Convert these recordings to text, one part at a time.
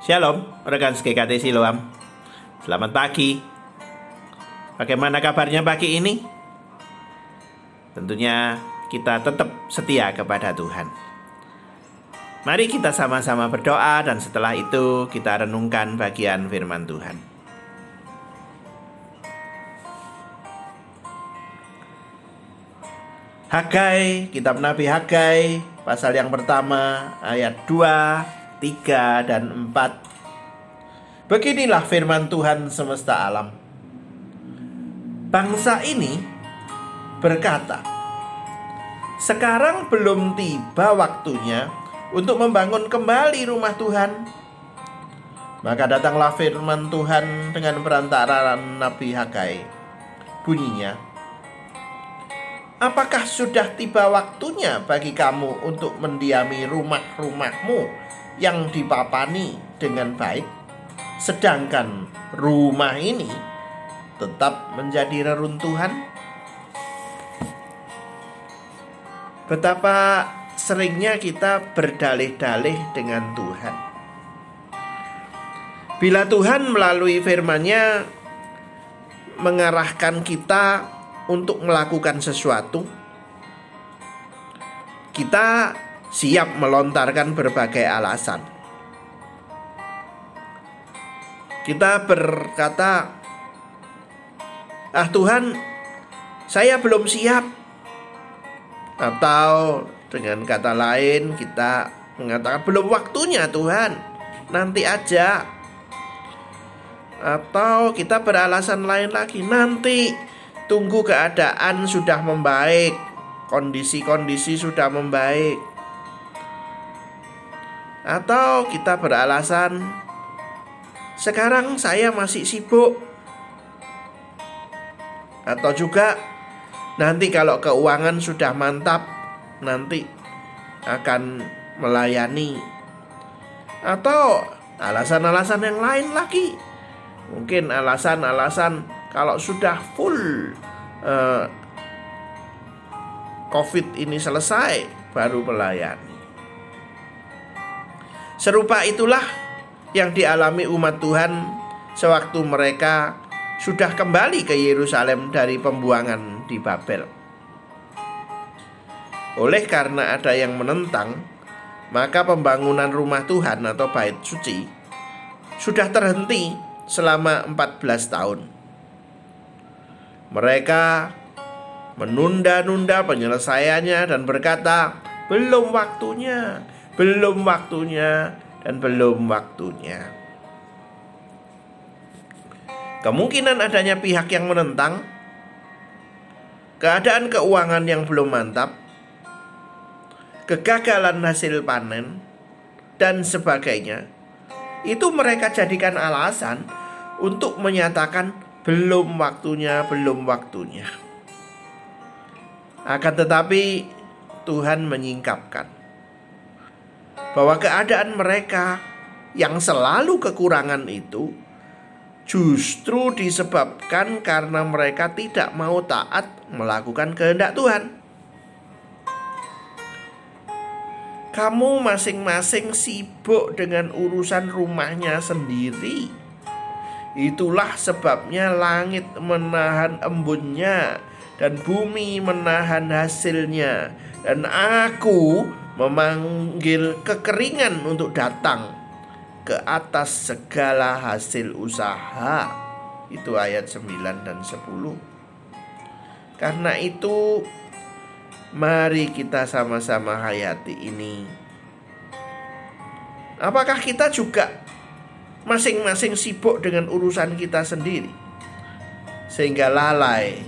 Shalom, rekan SGKT Siloam. Selamat pagi. Bagaimana kabarnya pagi ini? Tentunya kita tetap setia kepada Tuhan. Mari kita sama-sama berdoa dan setelah itu kita renungkan bagian firman Tuhan. Hagai, kitab Nabi Hagai, pasal yang pertama, ayat 2, 3, dan 4. Beginilah firman Tuhan semesta alam. Bangsa ini berkata, "Sekarang belum tiba waktunya untuk membangun kembali rumah Tuhan." Maka datanglah firman Tuhan dengan perantaraan Nabi Hagai. Bunyinya, Apakah sudah tiba waktunya bagi kamu untuk mendiami rumah-rumahmu yang dipapani dengan baik, sedangkan rumah ini tetap menjadi reruntuhan? Betapa seringnya kita berdalih-dalih dengan Tuhan. Bila Tuhan melalui firman-Nya mengarahkan kita untuk melakukan sesuatu, kita siap melontarkan berbagai alasan. Kita berkata, "Ah, Tuhan, saya belum siap." Atau dengan kata lain, kita mengatakan, "Belum waktunya, Tuhan, nanti aja." Atau kita beralasan lain lagi, "Nanti Tunggu keadaan sudah membaik, kondisi-kondisi sudah membaik. Atau kita beralasan, sekarang saya masih sibuk. Atau juga nanti kalau keuangan sudah mantap, nanti akan melayani. Atau alasan-alasan yang lain lagi. Mungkin alasan-alasan kalau sudah full uh, COVID ini selesai, baru melayani. Serupa itulah yang dialami umat Tuhan sewaktu mereka sudah kembali ke Yerusalem dari pembuangan di Babel. Oleh karena ada yang menentang, maka pembangunan rumah Tuhan atau bait suci sudah terhenti selama 14 tahun. Mereka menunda-nunda penyelesaiannya dan berkata, "Belum waktunya, belum waktunya, dan belum waktunya." Kemungkinan adanya pihak yang menentang keadaan keuangan yang belum mantap, kegagalan hasil panen, dan sebagainya. Itu mereka jadikan alasan untuk menyatakan belum waktunya, belum waktunya. Akan tetapi Tuhan menyingkapkan bahwa keadaan mereka yang selalu kekurangan itu justru disebabkan karena mereka tidak mau taat melakukan kehendak Tuhan. Kamu masing-masing sibuk dengan urusan rumahnya sendiri Itulah sebabnya langit menahan embunnya dan bumi menahan hasilnya dan aku memanggil kekeringan untuk datang ke atas segala hasil usaha. Itu ayat 9 dan 10. Karena itu mari kita sama-sama hayati ini. Apakah kita juga masing-masing sibuk dengan urusan kita sendiri, sehingga lalai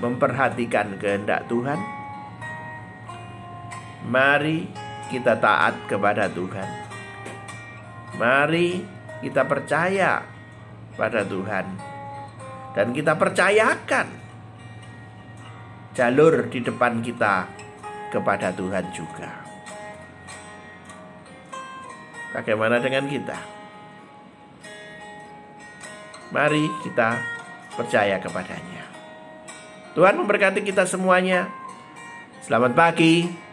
memperhatikan kehendak Tuhan. Mari kita taat kepada Tuhan. Mari kita percaya pada Tuhan, dan kita percayakan jalur di depan kita kepada Tuhan juga. Bagaimana dengan kita? Mari kita percaya kepadanya. Tuhan memberkati kita semuanya. Selamat pagi.